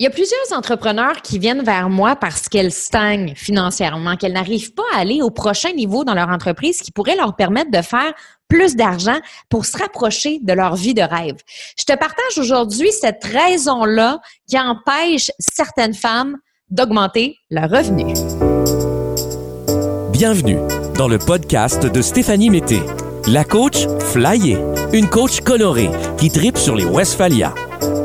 Il y a plusieurs entrepreneurs qui viennent vers moi parce qu'elles stagnent financièrement, qu'elles n'arrivent pas à aller au prochain niveau dans leur entreprise qui pourrait leur permettre de faire plus d'argent pour se rapprocher de leur vie de rêve. Je te partage aujourd'hui cette raison-là qui empêche certaines femmes d'augmenter leur revenu. Bienvenue dans le podcast de Stéphanie Mété, la coach flyée, une coach colorée qui tripe sur les Westphalia.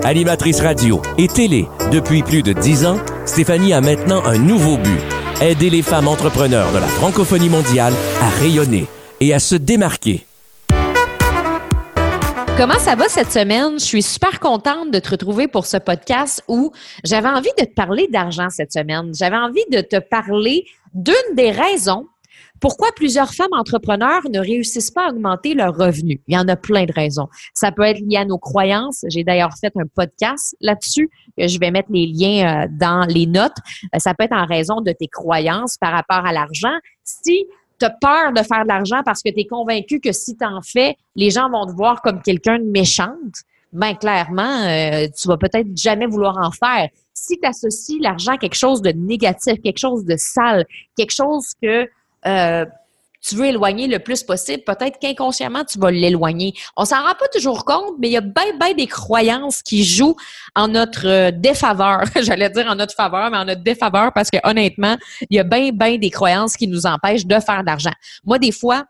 Animatrice radio et télé depuis plus de dix ans, Stéphanie a maintenant un nouveau but. Aider les femmes entrepreneurs de la francophonie mondiale à rayonner et à se démarquer. Comment ça va cette semaine? Je suis super contente de te retrouver pour ce podcast où j'avais envie de te parler d'argent cette semaine. J'avais envie de te parler d'une des raisons pourquoi plusieurs femmes entrepreneurs ne réussissent pas à augmenter leurs revenus? Il y en a plein de raisons. Ça peut être lié à nos croyances. J'ai d'ailleurs fait un podcast là-dessus. Je vais mettre les liens euh, dans les notes. Euh, ça peut être en raison de tes croyances par rapport à l'argent. Si tu as peur de faire de l'argent parce que tu es convaincu que si tu en fais, les gens vont te voir comme quelqu'un de méchante, ben clairement, euh, tu vas peut-être jamais vouloir en faire. Si tu associes l'argent à quelque chose de négatif, quelque chose de sale, quelque chose que euh, tu veux éloigner le plus possible, peut-être qu'inconsciemment, tu vas l'éloigner. On s'en rend pas toujours compte, mais il y a bien, bien des croyances qui jouent en notre euh, défaveur. J'allais dire en notre faveur, mais en notre défaveur parce que honnêtement, il y a bien, bien des croyances qui nous empêchent de faire d'argent. Moi, des fois,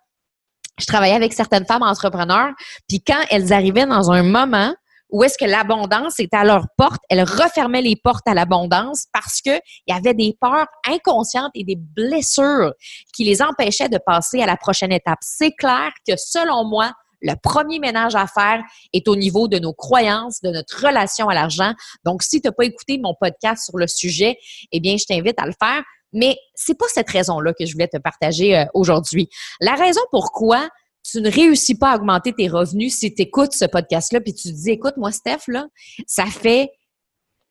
je travaillais avec certaines femmes entrepreneurs, puis quand elles arrivaient dans un moment où est-ce que l'abondance était à leur porte, elles refermaient les portes à l'abondance parce qu'il y avait des peurs inconscientes et des blessures qui les empêchaient de passer à la prochaine étape. C'est clair que selon moi, le premier ménage à faire est au niveau de nos croyances, de notre relation à l'argent. Donc, si tu n'as pas écouté mon podcast sur le sujet, eh bien, je t'invite à le faire. Mais c'est pas cette raison-là que je voulais te partager euh, aujourd'hui. La raison pourquoi tu ne réussis pas à augmenter tes revenus si tu écoutes ce podcast-là, puis tu te dis, écoute, moi, Steph, là, ça fait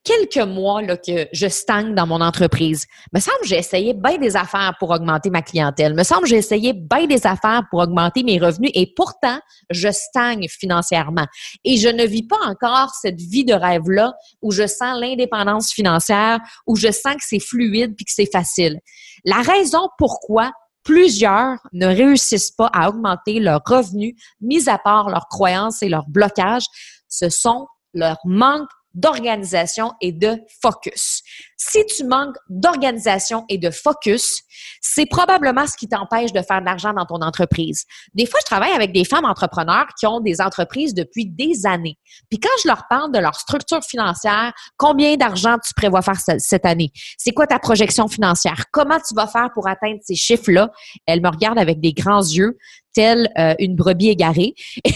quelques mois là, que je stagne dans mon entreprise. Me semble j'ai essayé bien des affaires pour augmenter ma clientèle. Me semble j'ai essayé bien des affaires pour augmenter mes revenus et pourtant, je stagne financièrement. Et je ne vis pas encore cette vie de rêve-là où je sens l'indépendance financière, où je sens que c'est fluide puis que c'est facile. La raison pourquoi plusieurs ne réussissent pas à augmenter leurs revenus, mis à part leurs croyances et leurs blocages, ce sont leur manque d'organisation et de focus. Si tu manques d'organisation et de focus, c'est probablement ce qui t'empêche de faire de l'argent dans ton entreprise. Des fois, je travaille avec des femmes entrepreneurs qui ont des entreprises depuis des années. Puis quand je leur parle de leur structure financière, combien d'argent tu prévois faire cette année? C'est quoi ta projection financière? Comment tu vas faire pour atteindre ces chiffres-là? Elles me regardent avec des grands yeux, telle euh, une brebis égarée.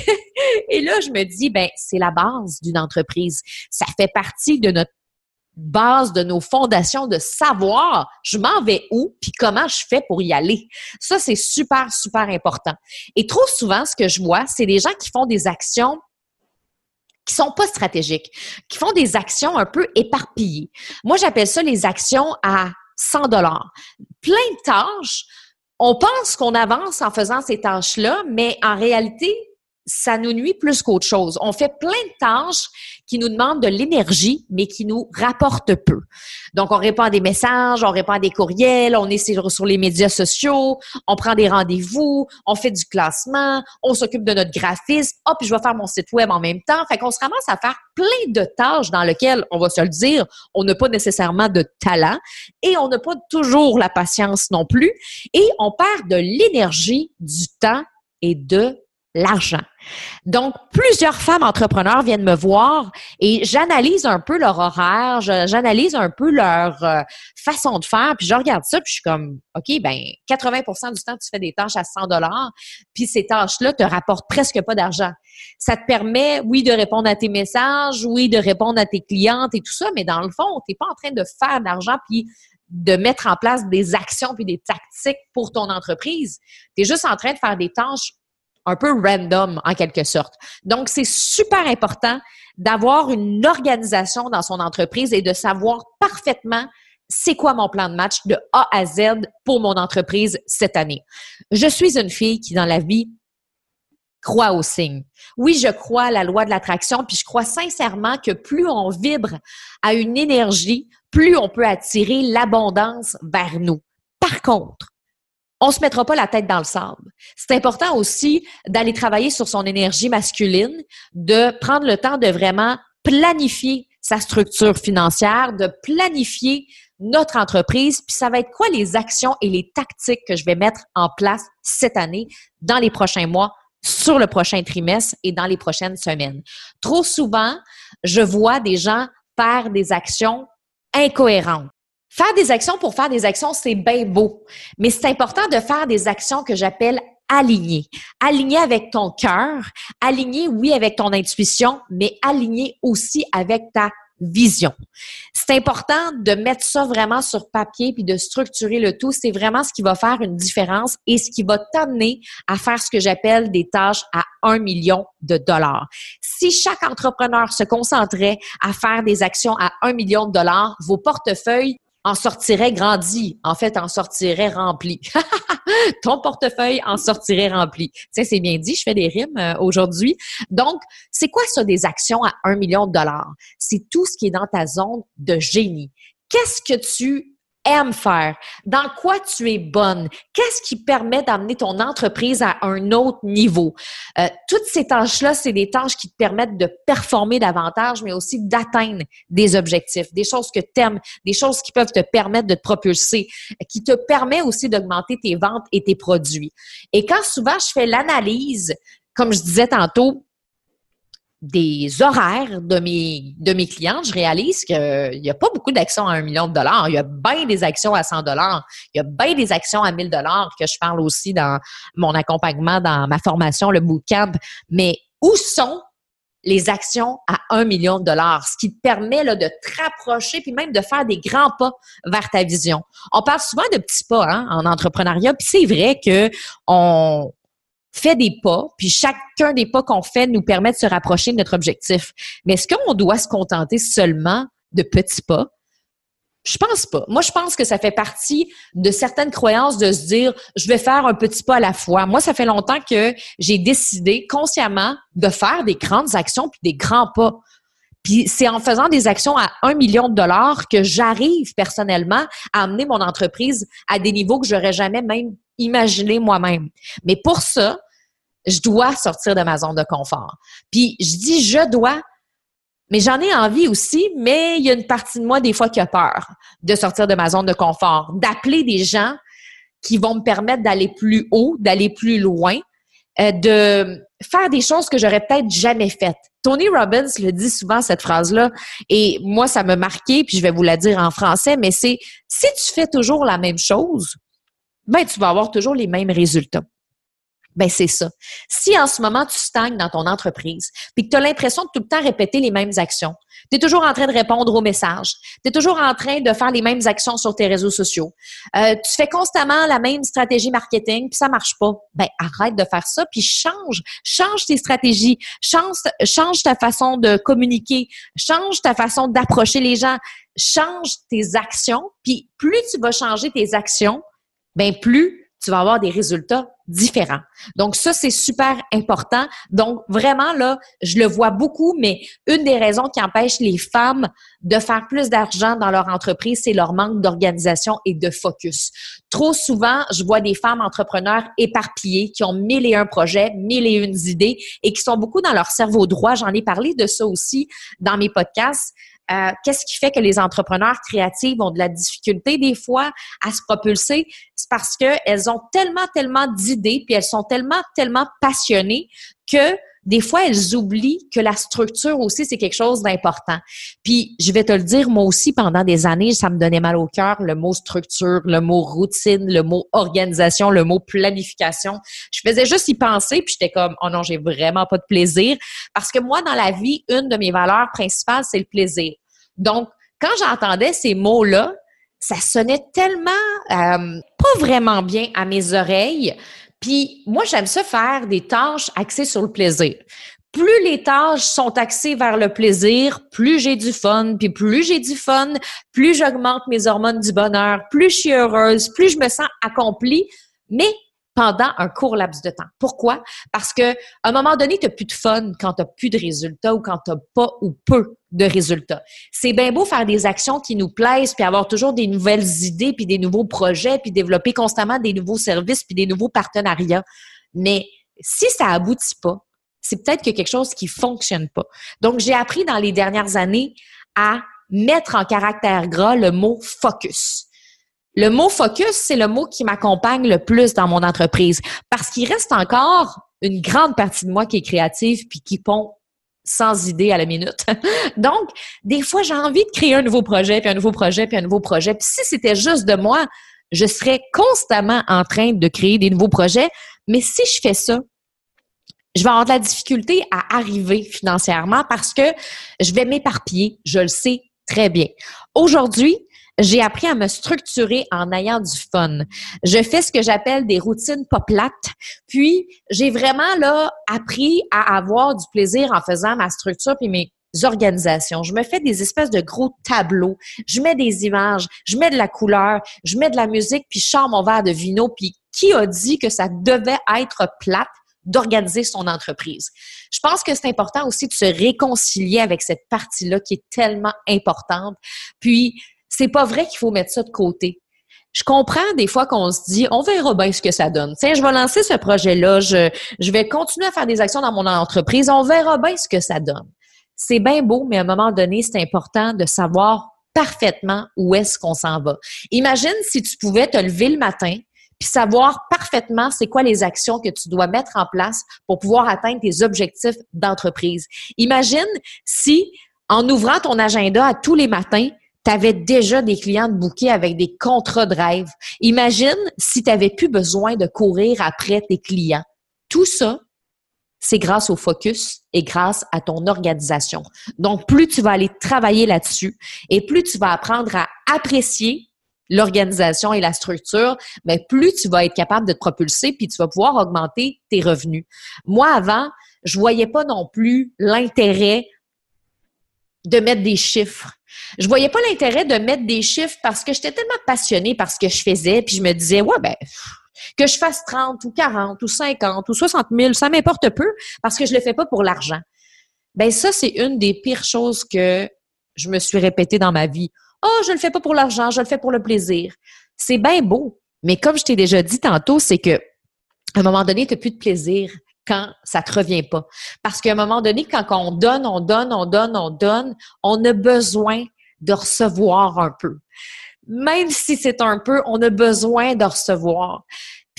Et là, je me dis, ben, c'est la base d'une entreprise. Ça fait partie de notre base de nos fondations de savoir je m'en vais où puis comment je fais pour y aller. Ça c'est super super important. Et trop souvent ce que je vois, c'est des gens qui font des actions qui sont pas stratégiques, qui font des actions un peu éparpillées. Moi j'appelle ça les actions à 100 dollars. Plein de tâches on pense qu'on avance en faisant ces tâches-là, mais en réalité, ça nous nuit plus qu'autre chose. On fait plein de tâches qui nous demandent de l'énergie, mais qui nous rapportent peu. Donc, on répond à des messages, on répond à des courriels, on est sur, les médias sociaux, on prend des rendez-vous, on fait du classement, on s'occupe de notre graphisme. Hop, puis je vais faire mon site web en même temps. Fait qu'on se ramasse à faire plein de tâches dans lesquelles, on va se le dire, on n'a pas nécessairement de talent et on n'a pas toujours la patience non plus. Et on perd de l'énergie, du temps et de l'argent. Donc, plusieurs femmes entrepreneurs viennent me voir et j'analyse un peu leur horaire, j'analyse un peu leur euh, façon de faire, puis je regarde ça, puis je suis comme, OK, ben 80% du temps, tu fais des tâches à 100 dollars, puis ces tâches-là te rapportent presque pas d'argent. Ça te permet, oui, de répondre à tes messages, oui, de répondre à tes clientes et tout ça, mais dans le fond, tu n'es pas en train de faire d'argent, puis de mettre en place des actions puis des tactiques pour ton entreprise. Tu es juste en train de faire des tâches un peu random en quelque sorte. Donc, c'est super important d'avoir une organisation dans son entreprise et de savoir parfaitement c'est quoi mon plan de match de A à Z pour mon entreprise cette année. Je suis une fille qui, dans la vie, crois aux signes. Oui, je crois à la loi de l'attraction, puis je crois sincèrement que plus on vibre à une énergie, plus on peut attirer l'abondance vers nous. Par contre, on se mettra pas la tête dans le sable. C'est important aussi d'aller travailler sur son énergie masculine, de prendre le temps de vraiment planifier sa structure financière, de planifier notre entreprise, puis ça va être quoi les actions et les tactiques que je vais mettre en place cette année, dans les prochains mois, sur le prochain trimestre et dans les prochaines semaines? Trop souvent, je vois des gens faire des actions incohérentes. Faire des actions pour faire des actions, c'est bien beau, mais c'est important de faire des actions que j'appelle alignées. Alignées avec ton cœur, alignées, oui, avec ton intuition, mais alignées aussi avec ta vision. C'est important de mettre ça vraiment sur papier puis de structurer le tout. C'est vraiment ce qui va faire une différence et ce qui va t'amener à faire ce que j'appelle des tâches à un million de dollars. Si chaque entrepreneur se concentrait à faire des actions à un million de dollars, vos portefeuilles en sortirait grandi. En fait, en sortirait rempli. Ton portefeuille en sortirait rempli. Tu sais, c'est bien dit, je fais des rimes euh, aujourd'hui. Donc, c'est quoi ça des actions à un million de dollars? C'est tout ce qui est dans ta zone de génie. Qu'est-ce que tu aimes faire, dans quoi tu es bonne, qu'est-ce qui permet d'amener ton entreprise à un autre niveau? Euh, toutes ces tâches-là, c'est des tâches qui te permettent de performer davantage, mais aussi d'atteindre des objectifs, des choses que tu aimes, des choses qui peuvent te permettre de te propulser, qui te permet aussi d'augmenter tes ventes et tes produits. Et quand souvent je fais l'analyse, comme je disais tantôt, des horaires de mes, de mes clients, je réalise qu'il n'y a pas beaucoup d'actions à un million de dollars. Il y a bien des actions à 100 dollars. Il y a bien des actions à 1000 dollars que je parle aussi dans mon accompagnement, dans ma formation, le bootcamp. Mais où sont les actions à un million de dollars, ce qui te permet là, de te rapprocher puis même de faire des grands pas vers ta vision. On parle souvent de petits pas hein, en entrepreneuriat, puis c'est vrai que on, fait des pas, puis chacun des pas qu'on fait nous permet de se rapprocher de notre objectif. Mais est-ce qu'on doit se contenter seulement de petits pas? Je pense pas. Moi, je pense que ça fait partie de certaines croyances de se dire, je vais faire un petit pas à la fois. Moi, ça fait longtemps que j'ai décidé consciemment de faire des grandes actions puis des grands pas. Puis c'est en faisant des actions à un million de dollars que j'arrive personnellement à amener mon entreprise à des niveaux que j'aurais jamais même imaginé moi-même. Mais pour ça, je dois sortir de ma zone de confort. Puis je dis je dois, mais j'en ai envie aussi, mais il y a une partie de moi des fois qui a peur de sortir de ma zone de confort, d'appeler des gens qui vont me permettre d'aller plus haut, d'aller plus loin, euh, de faire des choses que j'aurais peut-être jamais faites. Tony Robbins le dit souvent cette phrase-là et moi ça me marqué puis je vais vous la dire en français mais c'est si tu fais toujours la même chose, ben tu vas avoir toujours les mêmes résultats. Ben c'est ça. Si en ce moment tu stagnes dans ton entreprise, puis que tu as l'impression de tout le temps répéter les mêmes actions, tu es toujours en train de répondre aux messages, tu es toujours en train de faire les mêmes actions sur tes réseaux sociaux, euh, tu fais constamment la même stratégie marketing, puis ça marche pas, ben arrête de faire ça, puis change, change tes stratégies, change, change ta façon de communiquer, change ta façon d'approcher les gens, change tes actions, puis plus tu vas changer tes actions, ben plus tu vas avoir des résultats différents. Donc ça c'est super important. Donc vraiment là, je le vois beaucoup mais une des raisons qui empêche les femmes de faire plus d'argent dans leur entreprise, c'est leur manque d'organisation et de focus. Trop souvent, je vois des femmes entrepreneurs éparpillées qui ont mille et un projets, mille et une idées et qui sont beaucoup dans leur cerveau droit. J'en ai parlé de ça aussi dans mes podcasts. Euh, qu'est-ce qui fait que les entrepreneurs créatifs ont de la difficulté des fois à se propulser? C'est parce qu'elles ont tellement, tellement d'idées, puis elles sont tellement, tellement passionnées que des fois, elles oublient que la structure aussi, c'est quelque chose d'important. Puis, je vais te le dire, moi aussi, pendant des années, ça me donnait mal au cœur, le mot structure, le mot routine, le mot organisation, le mot planification. Je faisais juste y penser, puis j'étais comme, oh non, j'ai vraiment pas de plaisir. Parce que moi, dans la vie, une de mes valeurs principales, c'est le plaisir. Donc, quand j'entendais ces mots-là, ça sonnait tellement euh, pas vraiment bien à mes oreilles. Puis moi, j'aime ça faire des tâches axées sur le plaisir. Plus les tâches sont axées vers le plaisir, plus j'ai du fun, puis plus j'ai du fun, plus j'augmente mes hormones du bonheur, plus je suis heureuse, plus je me sens accomplie. Mais pendant un court laps de temps. Pourquoi? Parce que à un moment donné, tu n'as plus de fun quand tu n'as plus de résultats ou quand tu n'as pas ou peu de résultats. C'est bien beau faire des actions qui nous plaisent, puis avoir toujours des nouvelles idées, puis des nouveaux projets, puis développer constamment des nouveaux services, puis des nouveaux partenariats. Mais si ça aboutit pas, c'est peut-être que quelque chose qui fonctionne pas. Donc, j'ai appris dans les dernières années à mettre en caractère gras le mot focus. Le mot focus, c'est le mot qui m'accompagne le plus dans mon entreprise parce qu'il reste encore une grande partie de moi qui est créative puis qui pond sans idée à la minute. Donc, des fois, j'ai envie de créer un nouveau projet, puis un nouveau projet, puis un nouveau projet. Puis si c'était juste de moi, je serais constamment en train de créer des nouveaux projets. Mais si je fais ça, je vais avoir de la difficulté à arriver financièrement parce que je vais m'éparpiller. Je le sais très bien. Aujourd'hui, j'ai appris à me structurer en ayant du fun. Je fais ce que j'appelle des routines pas plates. Puis, j'ai vraiment là appris à avoir du plaisir en faisant ma structure puis mes organisations. Je me fais des espèces de gros tableaux. Je mets des images, je mets de la couleur, je mets de la musique, puis je sors mon verre de vino. Puis, qui a dit que ça devait être plate? d'organiser son entreprise? Je pense que c'est important aussi de se réconcilier avec cette partie-là qui est tellement importante. Puis, c'est pas vrai qu'il faut mettre ça de côté. Je comprends des fois qu'on se dit, on verra bien ce que ça donne. Tiens, je vais lancer ce projet-là, je, je vais continuer à faire des actions dans mon entreprise, on verra bien ce que ça donne. C'est bien beau, mais à un moment donné, c'est important de savoir parfaitement où est-ce qu'on s'en va. Imagine si tu pouvais te lever le matin puis savoir parfaitement c'est quoi les actions que tu dois mettre en place pour pouvoir atteindre tes objectifs d'entreprise. Imagine si, en ouvrant ton agenda à tous les matins, tu avais déjà des clients de bouquet avec des contrats de rêve. Imagine si tu n'avais plus besoin de courir après tes clients. Tout ça, c'est grâce au focus et grâce à ton organisation. Donc, plus tu vas aller travailler là-dessus et plus tu vas apprendre à apprécier l'organisation et la structure, mais plus tu vas être capable de te propulser puis tu vas pouvoir augmenter tes revenus. Moi, avant, je voyais pas non plus l'intérêt de mettre des chiffres. Je voyais pas l'intérêt de mettre des chiffres parce que j'étais tellement passionnée par ce que je faisais, puis je me disais, ouais, ben, que je fasse 30 ou 40 ou 50 ou 60 000, ça m'importe peu parce que je le fais pas pour l'argent. Ben, ça, c'est une des pires choses que je me suis répétée dans ma vie. Oh, je le fais pas pour l'argent, je le fais pour le plaisir. C'est bien beau, mais comme je t'ai déjà dit tantôt, c'est que à un moment donné, tu n'as plus de plaisir quand ça te revient pas. Parce qu'à un moment donné, quand on donne, on donne, on donne, on donne, on a besoin de recevoir un peu. Même si c'est un peu, on a besoin de recevoir.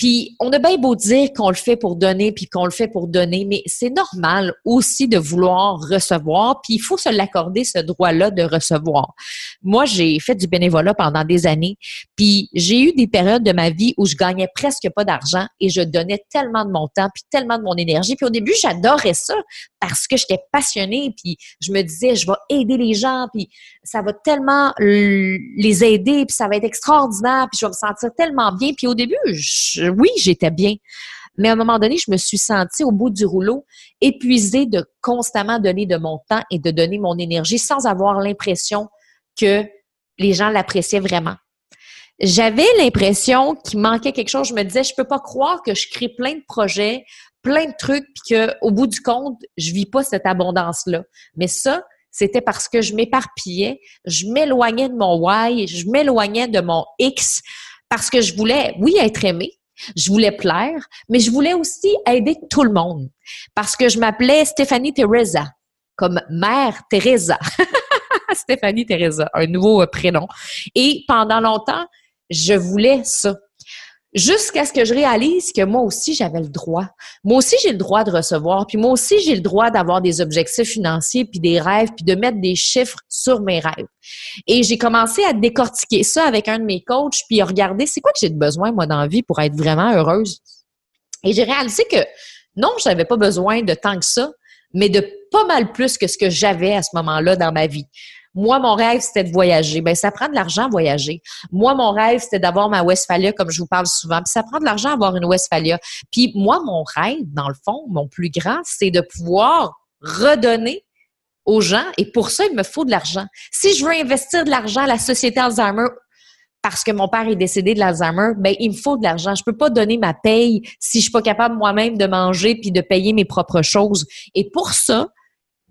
Puis on a bien beau dire qu'on le fait pour donner, puis qu'on le fait pour donner, mais c'est normal aussi de vouloir recevoir, puis il faut se l'accorder ce droit-là de recevoir. Moi, j'ai fait du bénévolat pendant des années, puis j'ai eu des périodes de ma vie où je gagnais presque pas d'argent et je donnais tellement de mon temps, puis tellement de mon énergie. Puis au début, j'adorais ça parce que j'étais passionnée, puis je me disais, je vais aider les gens, puis ça va tellement les aider, puis ça va être extraordinaire, puis je vais me sentir tellement bien. Puis au début, oui, j'étais bien. Mais à un moment donné, je me suis sentie au bout du rouleau, épuisée de constamment donner de mon temps et de donner mon énergie sans avoir l'impression que les gens l'appréciaient vraiment. J'avais l'impression qu'il manquait quelque chose. Je me disais, je peux pas croire que je crée plein de projets, plein de trucs, puis qu'au bout du compte, je vis pas cette abondance-là. Mais ça, c'était parce que je m'éparpillais, je m'éloignais de mon why, je m'éloignais de mon X, parce que je voulais, oui, être aimé, je voulais plaire, mais je voulais aussi aider tout le monde. Parce que je m'appelais Stéphanie Teresa, comme Mère Teresa. Stéphanie Teresa, un nouveau prénom. Et pendant longtemps, je voulais ça. Jusqu'à ce que je réalise que moi aussi, j'avais le droit. Moi aussi, j'ai le droit de recevoir. Puis moi aussi, j'ai le droit d'avoir des objectifs financiers, puis des rêves, puis de mettre des chiffres sur mes rêves. Et j'ai commencé à décortiquer ça avec un de mes coachs, puis à regarder c'est quoi que j'ai besoin, moi, dans la vie pour être vraiment heureuse? Et j'ai réalisé que non, je n'avais pas besoin de tant que ça, mais de pas mal plus que ce que j'avais à ce moment-là dans ma vie. Moi, mon rêve, c'était de voyager. Ben, ça prend de l'argent voyager. Moi, mon rêve, c'était d'avoir ma Westphalia, comme je vous parle souvent. Puis ça prend de l'argent avoir une Westphalia. Puis moi, mon rêve, dans le fond, mon plus grand, c'est de pouvoir redonner aux gens. Et pour ça, il me faut de l'argent. Si je veux investir de l'argent à la société Alzheimer, parce que mon père est décédé de l'Alzheimer, ben il me faut de l'argent. Je peux pas donner ma paye si je suis pas capable moi-même de manger puis de payer mes propres choses. Et pour ça,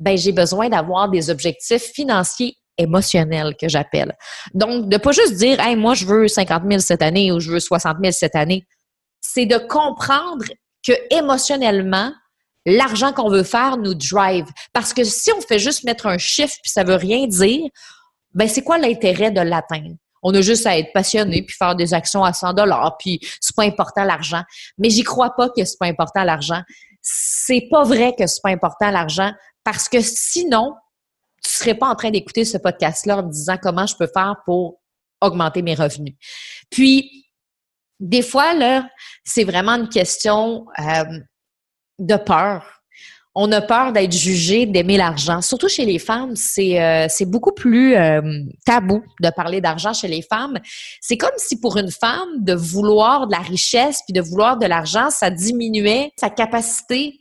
ben j'ai besoin d'avoir des objectifs financiers émotionnels que j'appelle. Donc de pas juste dire hey moi je veux 50 000 cette année ou je veux 60 000 cette année, c'est de comprendre que émotionnellement l'argent qu'on veut faire nous drive. Parce que si on fait juste mettre un chiffre puis ça veut rien dire, ben c'est quoi l'intérêt de l'atteindre? On a juste à être passionné puis faire des actions à 100 dollars puis c'est pas important l'argent. Mais j'y crois pas que c'est pas important l'argent. C'est pas vrai que c'est pas important l'argent parce que sinon tu serais pas en train d'écouter ce podcast-là en me disant comment je peux faire pour augmenter mes revenus. Puis des fois là, c'est vraiment une question euh, de peur on a peur d'être jugé, d'aimer l'argent. Surtout chez les femmes, c'est euh, beaucoup plus euh, tabou de parler d'argent chez les femmes. C'est comme si pour une femme, de vouloir de la richesse puis de vouloir de l'argent, ça diminuait sa capacité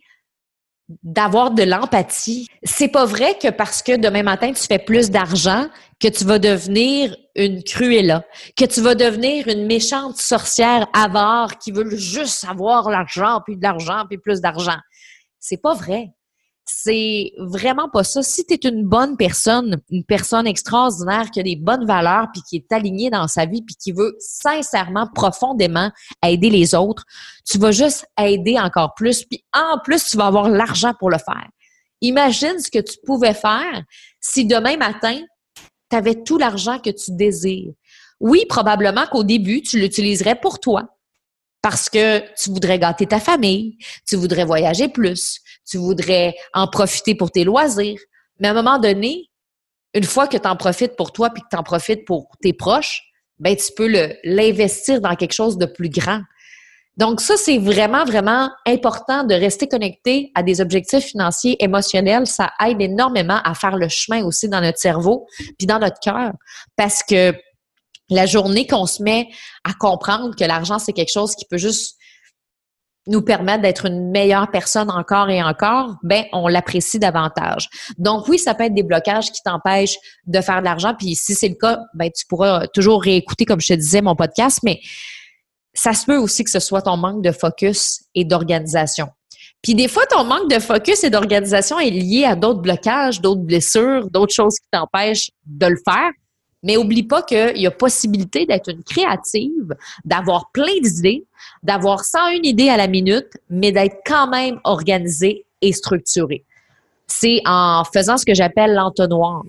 d'avoir de l'empathie. C'est pas vrai que parce que demain matin tu fais plus d'argent que tu vas devenir une cruella, que tu vas devenir une méchante sorcière avare qui veut juste avoir l'argent puis de l'argent puis plus d'argent. C'est pas vrai. C'est vraiment pas ça. Si tu es une bonne personne, une personne extraordinaire qui a des bonnes valeurs puis qui est alignée dans sa vie puis qui veut sincèrement, profondément aider les autres, tu vas juste aider encore plus puis en plus tu vas avoir l'argent pour le faire. Imagine ce que tu pouvais faire si demain matin, tu avais tout l'argent que tu désires. Oui, probablement qu'au début, tu l'utiliserais pour toi parce que tu voudrais gâter ta famille, tu voudrais voyager plus, tu voudrais en profiter pour tes loisirs. Mais à un moment donné, une fois que tu en profites pour toi puis que tu en profites pour tes proches, ben tu peux l'investir dans quelque chose de plus grand. Donc ça, c'est vraiment, vraiment important de rester connecté à des objectifs financiers émotionnels. Ça aide énormément à faire le chemin aussi dans notre cerveau puis dans notre cœur. Parce que la journée qu'on se met à comprendre que l'argent, c'est quelque chose qui peut juste nous permettre d'être une meilleure personne encore et encore, ben on l'apprécie davantage. Donc oui, ça peut être des blocages qui t'empêchent de faire de l'argent. Puis si c'est le cas, ben tu pourras toujours réécouter, comme je te disais, mon podcast. Mais ça se peut aussi que ce soit ton manque de focus et d'organisation. Puis des fois, ton manque de focus et d'organisation est lié à d'autres blocages, d'autres blessures, d'autres choses qui t'empêchent de le faire. Mais oublie pas qu'il y a possibilité d'être une créative, d'avoir plein d'idées, d'avoir 101 idées à la minute, mais d'être quand même organisée et structurée. C'est en faisant ce que j'appelle l'entonnoir,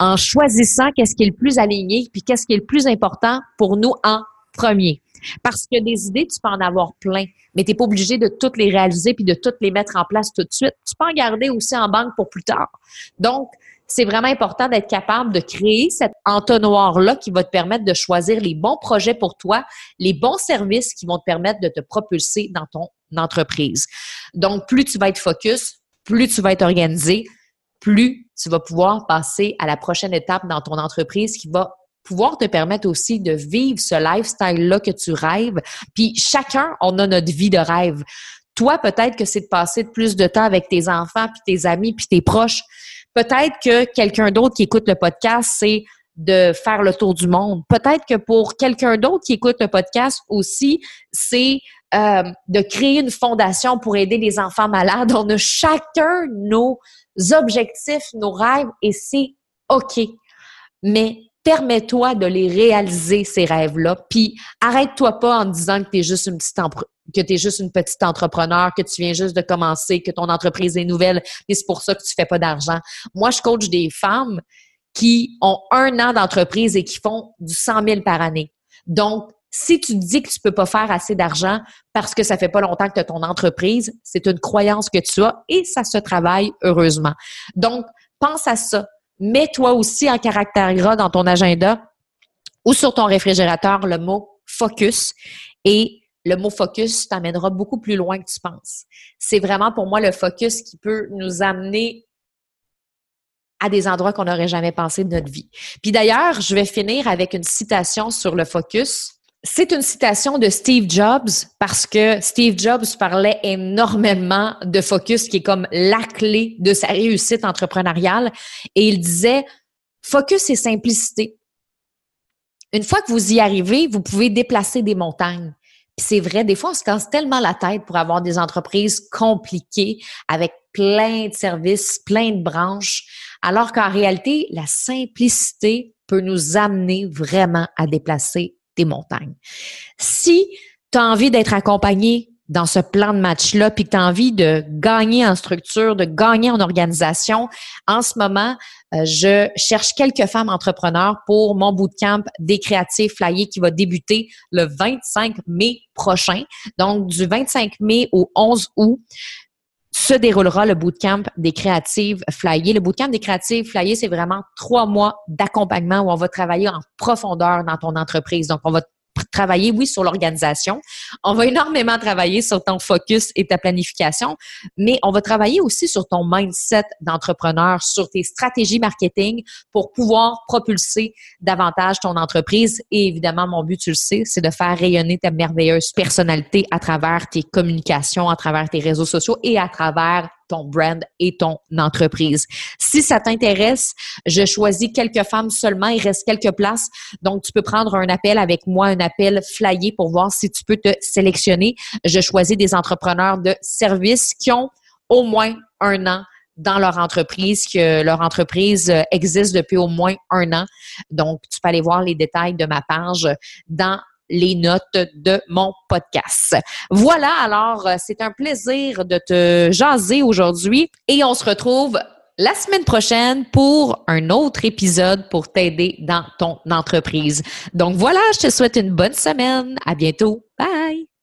en choisissant qu'est-ce qui est le plus aligné, puis qu'est-ce qui est le plus important pour nous en premier. Parce que des idées, tu peux en avoir plein, mais tu n'es pas obligé de toutes les réaliser puis de toutes les mettre en place tout de suite. Tu peux en garder aussi en banque pour plus tard. Donc, c'est vraiment important d'être capable de créer cet entonnoir-là qui va te permettre de choisir les bons projets pour toi, les bons services qui vont te permettre de te propulser dans ton entreprise. Donc, plus tu vas être focus, plus tu vas être organisé, plus tu vas pouvoir passer à la prochaine étape dans ton entreprise qui va pouvoir te permettre aussi de vivre ce lifestyle-là que tu rêves. Puis chacun, on a notre vie de rêve. Toi, peut-être que c'est de passer plus de temps avec tes enfants, puis tes amis, puis tes proches. Peut-être que quelqu'un d'autre qui écoute le podcast, c'est de faire le tour du monde. Peut-être que pour quelqu'un d'autre qui écoute le podcast aussi, c'est euh, de créer une fondation pour aider les enfants malades. On a chacun nos objectifs, nos rêves et c'est OK. Mais permets-toi de les réaliser, ces rêves-là. Puis arrête-toi pas en disant que tu es juste une petite que entrepreneur, que tu viens juste de commencer, que ton entreprise est nouvelle et c'est pour ça que tu fais pas d'argent. Moi, je coach des femmes qui ont un an d'entreprise et qui font du 100 000 par année. Donc, si tu dis que tu peux pas faire assez d'argent parce que ça fait pas longtemps que tu as ton entreprise, c'est une croyance que tu as et ça se travaille heureusement. Donc, pense à ça mets-toi aussi en caractère gras dans ton agenda ou sur ton réfrigérateur le mot focus et le mot focus t'amènera beaucoup plus loin que tu penses. C'est vraiment pour moi le focus qui peut nous amener à des endroits qu'on n'aurait jamais pensé de notre vie. Puis d'ailleurs, je vais finir avec une citation sur le focus c'est une citation de Steve Jobs parce que Steve Jobs parlait énormément de focus qui est comme la clé de sa réussite entrepreneuriale et il disait focus et simplicité. une fois que vous y arrivez, vous pouvez déplacer des montagnes. C'est vrai, des fois, on se casse tellement la tête pour avoir des entreprises compliquées avec plein de services, plein de branches, alors qu'en réalité, la simplicité peut nous amener vraiment à déplacer des montagnes. Si tu as envie d'être accompagné dans ce plan de match-là, puis que tu as envie de gagner en structure, de gagner en organisation, en ce moment, euh, je cherche quelques femmes entrepreneurs pour mon bootcamp des créatifs flyés qui va débuter le 25 mai prochain. Donc, du 25 mai au 11 août, se déroulera le bootcamp des créatives flyées. Le bootcamp des créatives flyées, c'est vraiment trois mois d'accompagnement où on va travailler en profondeur dans ton entreprise. Donc, on va travailler, oui, sur l'organisation. On va énormément travailler sur ton focus et ta planification, mais on va travailler aussi sur ton mindset d'entrepreneur, sur tes stratégies marketing pour pouvoir propulser davantage ton entreprise. Et évidemment, mon but, tu le sais, c'est de faire rayonner ta merveilleuse personnalité à travers tes communications, à travers tes réseaux sociaux et à travers ton brand et ton entreprise. Si ça t'intéresse, je choisis quelques femmes seulement. Il reste quelques places. Donc, tu peux prendre un appel avec moi, un appel flyé pour voir si tu peux te sélectionner. Je choisis des entrepreneurs de services qui ont au moins un an dans leur entreprise, que leur entreprise existe depuis au moins un an. Donc, tu peux aller voir les détails de ma page dans les notes de mon podcast. Voilà, alors euh, c'est un plaisir de te jaser aujourd'hui et on se retrouve la semaine prochaine pour un autre épisode pour t'aider dans ton entreprise. Donc voilà, je te souhaite une bonne semaine. À bientôt. Bye!